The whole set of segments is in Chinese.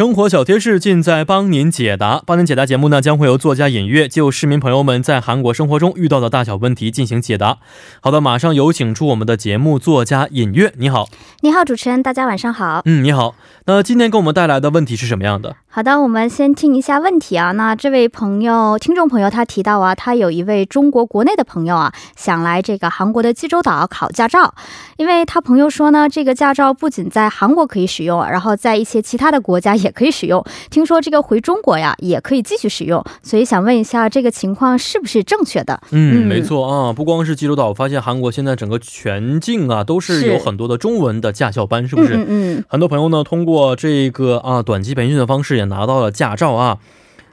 生活小贴士尽在帮您解答。帮您解答节目呢，将会由作家尹月就市民朋友们在韩国生活中遇到的大小问题进行解答。好的，马上有请出我们的节目作家尹月，你好。你好，主持人，大家晚上好。嗯，你好。那今天给我们带来的问题是什么样的？好的，我们先听一下问题啊。那这位朋友，听众朋友，他提到啊，他有一位中国国内的朋友啊，想来这个韩国的济州岛考驾照，因为他朋友说呢，这个驾照不仅在韩国可以使用，然后在一些其他的国家也可以使用。听说这个回中国呀，也可以继续使用，所以想问一下，这个情况是不是正确的？嗯，没错啊，不光是济州岛，我发现韩国现在整个全境啊，都是有很多的中文的驾校班，是不是？嗯嗯，很多朋友呢，通过这个啊短期培训的方式，也拿到了驾照。照啊。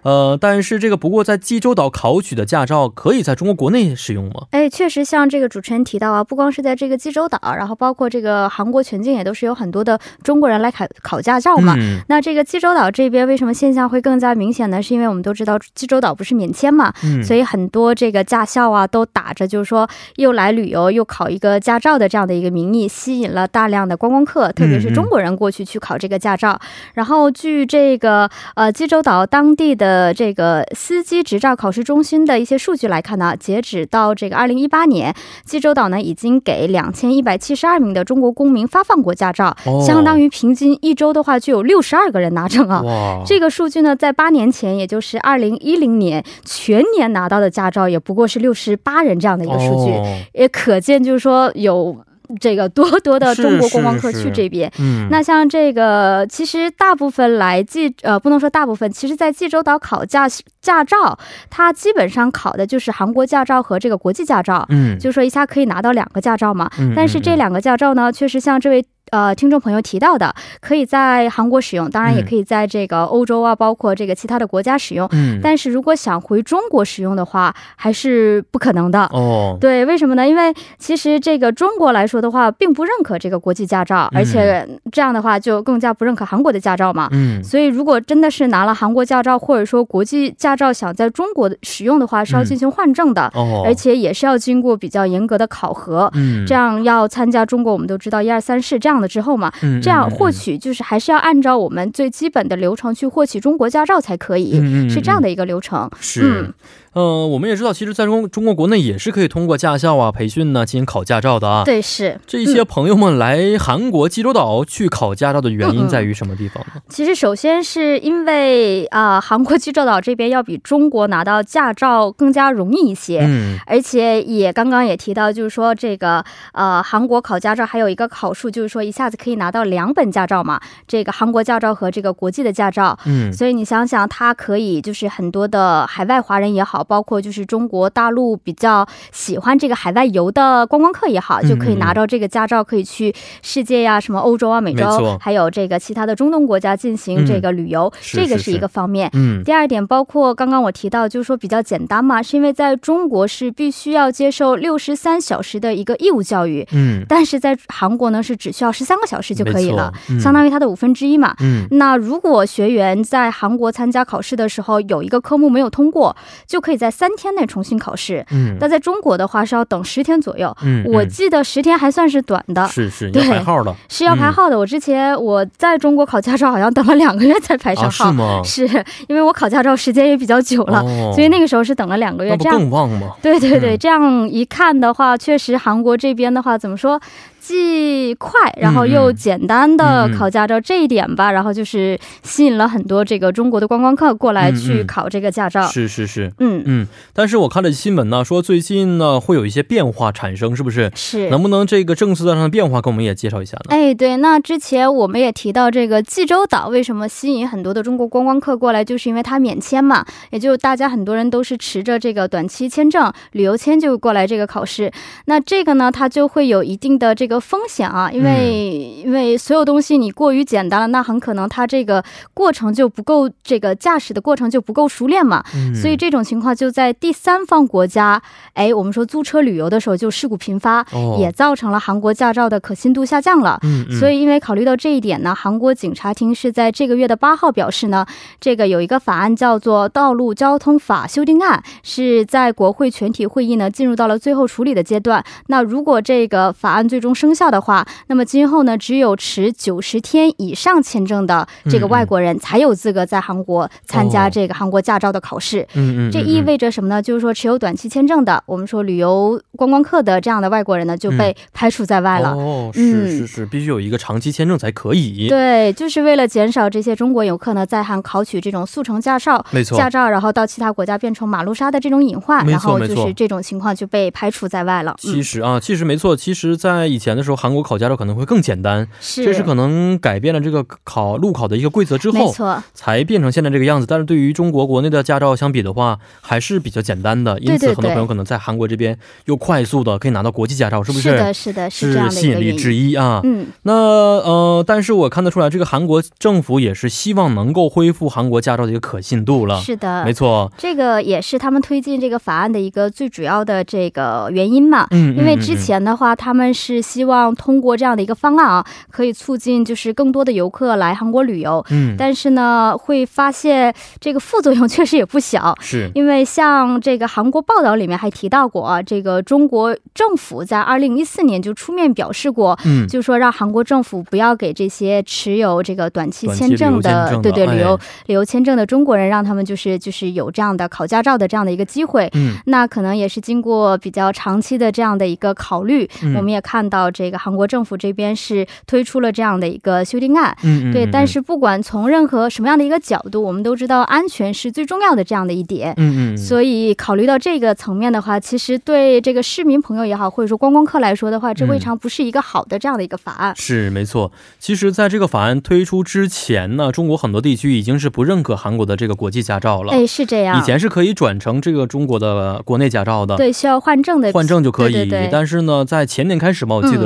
呃，但是这个不过在济州岛考取的驾照可以在中国国内使用吗？哎，确实像这个主持人提到啊，不光是在这个济州岛，然后包括这个韩国全境也都是有很多的中国人来考考驾照嘛。嗯、那这个济州岛这边为什么现象会更加明显呢？是因为我们都知道济州岛不是免签嘛，嗯、所以很多这个驾校啊都打着就是说又来旅游又考一个驾照的这样的一个名义，吸引了大量的观光客，特别是中国人过去去考这个驾照。然后据这个呃济州岛当地的这个。司机执照考试中心的一些数据来看呢，截止到这个二零一八年，济州岛呢已经给两千一百七十二名的中国公民发放过驾照，相当于平均一周的话就有六十二个人拿证啊。这个数据呢，在八年前，也就是二零一零年，全年拿到的驾照也不过是六十八人这样的一个数据，也可见就是说有。这个多多的中国观光客去这边，嗯，那像这个，其实大部分来济，呃，不能说大部分，其实，在济州岛考驾驾照，它基本上考的就是韩国驾照和这个国际驾照，嗯，就说一下可以拿到两个驾照嘛，但是这两个驾照呢，确实像这位。呃，听众朋友提到的，可以在韩国使用，当然也可以在这个欧洲啊，包括这个其他的国家使用。嗯，但是如果想回中国使用的话，还是不可能的。哦，对，为什么呢？因为其实这个中国来说的话，并不认可这个国际驾照，而且这样的话就更加不认可韩国的驾照嘛。嗯，所以如果真的是拿了韩国驾照或者说国际驾照想在中国使用的话，是要进行换证的。哦，而且也是要经过比较严格的考核。嗯，这样要参加中国，我们都知道一二三试这样。的之后嘛，这样获取就是还是要按照我们最基本的流程去获取中国驾照才可以，是这样的一个流程。是。嗯，我们也知道，其实在中中国国内也是可以通过驾校啊培训呢进行考驾照的啊。对，是这些朋友们来韩国济州岛去考驾照的原因在于什么地方呢？其实，首先是因为啊，韩国济州岛这边要比中国拿到驾照更加容易一些。嗯，而且也刚刚也提到，就是说这个呃，韩国考驾照还有一个好处，就是说一下子可以拿到两本驾照嘛，这个韩国驾照和这个国际的驾照。嗯，所以你想想，它可以就是很多的海外华人也好。包括就是中国大陆比较喜欢这个海外游的观光客也好，就可以拿到这个驾照，可以去世界呀、什么欧洲啊、美洲，还有这个其他的中东国家进行这个旅游，这个是一个方面。嗯，第二点包括刚刚我提到，就是说比较简单嘛，是因为在中国是必须要接受六十三小时的一个义务教育，嗯，但是在韩国呢是只需要十三个小时就可以了，相当于它的五分之一嘛。嗯，那如果学员在韩国参加考试的时候有一个科目没有通过，就可以。在三天内重新考试，嗯，那在中国的话是要等十天左右，嗯，我记得十天还算是短的，是是要排号的，是要排号的。我之前我在中国考驾照，好像等了两个月才排上号，是吗？是因为我考驾照时间也比较久了，所以那个时候是等了两个月，这样更旺吗？对对对，这样一看的话，确实韩国这边的话，怎么说？既快，然后又简单的考驾照这一点吧，然后就是吸引了很多这个中国的观光客过来去考这个驾照。是是是，嗯嗯。但是我看了新闻呢，说最近呢会有一些变化产生，是不是？是。能不能这个政策上的变化，跟我们也介绍一下呢？哎，对，那之前我们也提到这个济州岛为什么吸引很多的中国观光客过来，就是因为它免签嘛，也就大家很多人都是持着这个短期签证、旅游签就过来这个考试。那这个呢，它就会有一定的这个。个风险啊，因为因为所有东西你过于简单了，那很可能它这个过程就不够，这个驾驶的过程就不够熟练嘛。所以这种情况就在第三方国家，哎，我们说租车旅游的时候就事故频发，也造成了韩国驾照的可信度下降了。所以因为考虑到这一点呢，韩国警察厅是在这个月的八号表示呢，这个有一个法案叫做《道路交通法修订案》，是在国会全体会议呢进入到了最后处理的阶段。那如果这个法案最终生效的话，那么今后呢，只有持九十天以上签证的这个外国人才有资格在韩国参加这个韩国驾照的考试。嗯嗯，这意味着什么呢？就是说，持有短期签证的，我们说旅游观光客的这样的外国人呢，就被排除在外了。哦，是是是，必须有一个长期签证才可以。对，就是为了减少这些中国游客呢在韩考取这种速成驾照，没错，驾照然后到其他国家变成马路杀的这种隐患，然后就是这种情况就被排除在外了。其实啊，其实没错，其实，在以前的时候，韩国考驾照可能会更简单，是，这是可能改变了这个考路考的一个规则之后，没错，才变成现在这个样子。但是对于中国国内的驾照相比的话，还是比较简单的，因此很多朋友可能在韩国这边又快速的可以拿到国际驾照，是不是？是的，是的，是这样的吸引力之一啊。嗯，那呃，但是我看得出来，这个韩国政府也是希望能够恢复韩国驾照的一个可信度了。是的，没错，这个也是他们推进这个法案的一个最主要的这个原因嘛。嗯，因为之前的话，他们是希望通过这样的一个方案啊，可以促进就是更多的游客来韩国旅游。嗯，但是呢，会发现这个副作用确实也不小。是，因为像这个韩国报道里面还提到过啊，这个中国政府在二零一四年就出面表示过，嗯，就说让韩国政府不要给这些持有这个短期签证的，对对，旅游旅游签证的中国人，让他们就是就是有这样的考驾照的这样的一个机会。嗯，那可能也是经过比较长期的这样的一个考虑，我们也看到这个韩国政府这边是推出了这样的一个修订案。嗯，对。但是不管从任何什么样的一个角度，我们都知道安全是最重要的这样的一点。嗯嗯。所以考虑到这个层面的话，其实对这个市民朋友也好，或者说观光客来说的话，这未尝不是一个好的这样的一个法案。是没错。其实，在这个法案推出之前呢，中国很多地区已经是不认可韩国的这个国际驾照了。哎，是这样。以前是可以转成这个中国的国内驾照的。对，需要换证的。换证就可以。但是呢，在前年开始嘛，我记得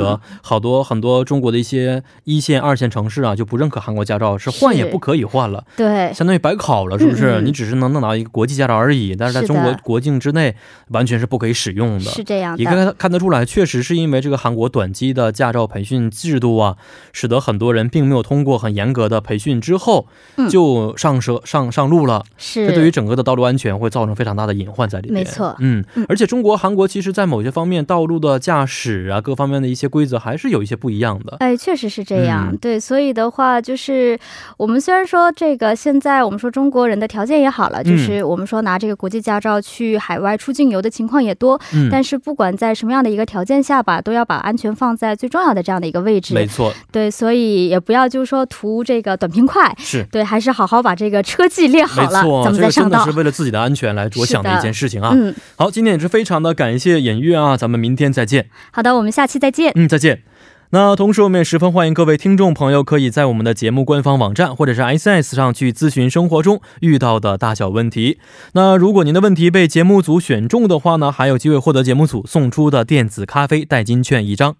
好多很多中国的一些一线、二线城市啊，就不认可韩国驾照，是换也不可以换了。对，相当于白考了，是不是？你只是能弄到一个国际驾照而已，但是在中国国境之内，完全是不可以使用的。是这样的。也看看得出来，确实是因为这个韩国短期的驾照培训制度啊，使得很多人并没有通过很严格的培训之后，就上车上上路了。是，这对于整个的道路安全会造成非常大的隐患在里面。没错。嗯，而且中国、韩国其实在某些方面，道路的驾驶啊，各方面的一些规则还是有一些不一样的。哎，确实是这样。对，所以的话，就是我们虽然说这个现在我们说中国人的条件也好了，就是我们说拿这个国际驾照去海外出境游的情况也多。嗯。但是不管在什么样的一个条件下吧，都要把安全放在最重要的这样的一个位置。没错。对，所以也不要就是说图这个短平快。是。对，还是好好把这个车技练好了，咱们再上道。真的是为了自己的安全来着想的一件事情啊。嗯。好，今天也是非常的感谢演月啊，咱们明天再见。好的，我们下期再见。嗯，再见。那同时，我们也十分欢迎各位听众朋友可以在我们的节目官方网站或者是 S S 上去咨询生活中遇到的大小问题。那如果您的问题被节目组选中的话呢，还有机会获得节目组送出的电子咖啡代金券一张。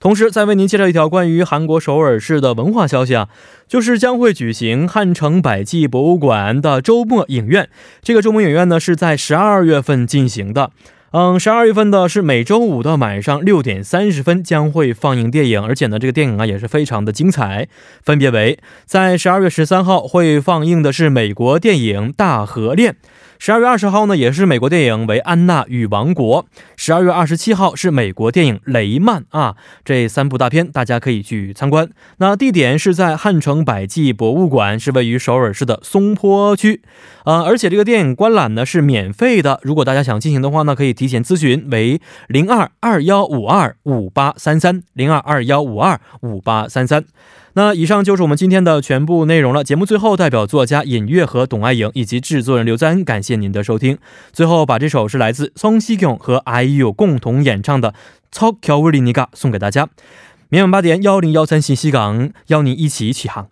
同时，再为您介绍一条关于韩国首尔市的文化消息啊，就是将会举行汉城百济博物馆的周末影院。这个周末影院呢，是在十二月份进行的。嗯，十二月份的是每周五的晚上六点三十分将会放映电影，而且呢，这个电影啊也是非常的精彩。分别为在十二月十三号会放映的是美国电影《大河恋》。十二月二十号呢，也是美国电影为《安娜与王国》。十二月二十七号是美国电影《雷曼》啊，这三部大片大家可以去参观。那地点是在汉城百济博物馆，是位于首尔市的松坡区。啊，而且这个电影观览呢是免费的。如果大家想进行的话呢，可以提前咨询为零二二幺五二五八三三零二二幺五二五八三三。那以上就是我们今天的全部内容了。节目最后，代表作家尹月和董爱颖以及制作人刘在恩，感谢您的收听。最后，把这首是来自宋希勇和 IU 共同演唱的《超乔维里尼嘎》送给大家。明晚八点幺零幺三信息港，邀您一起起航。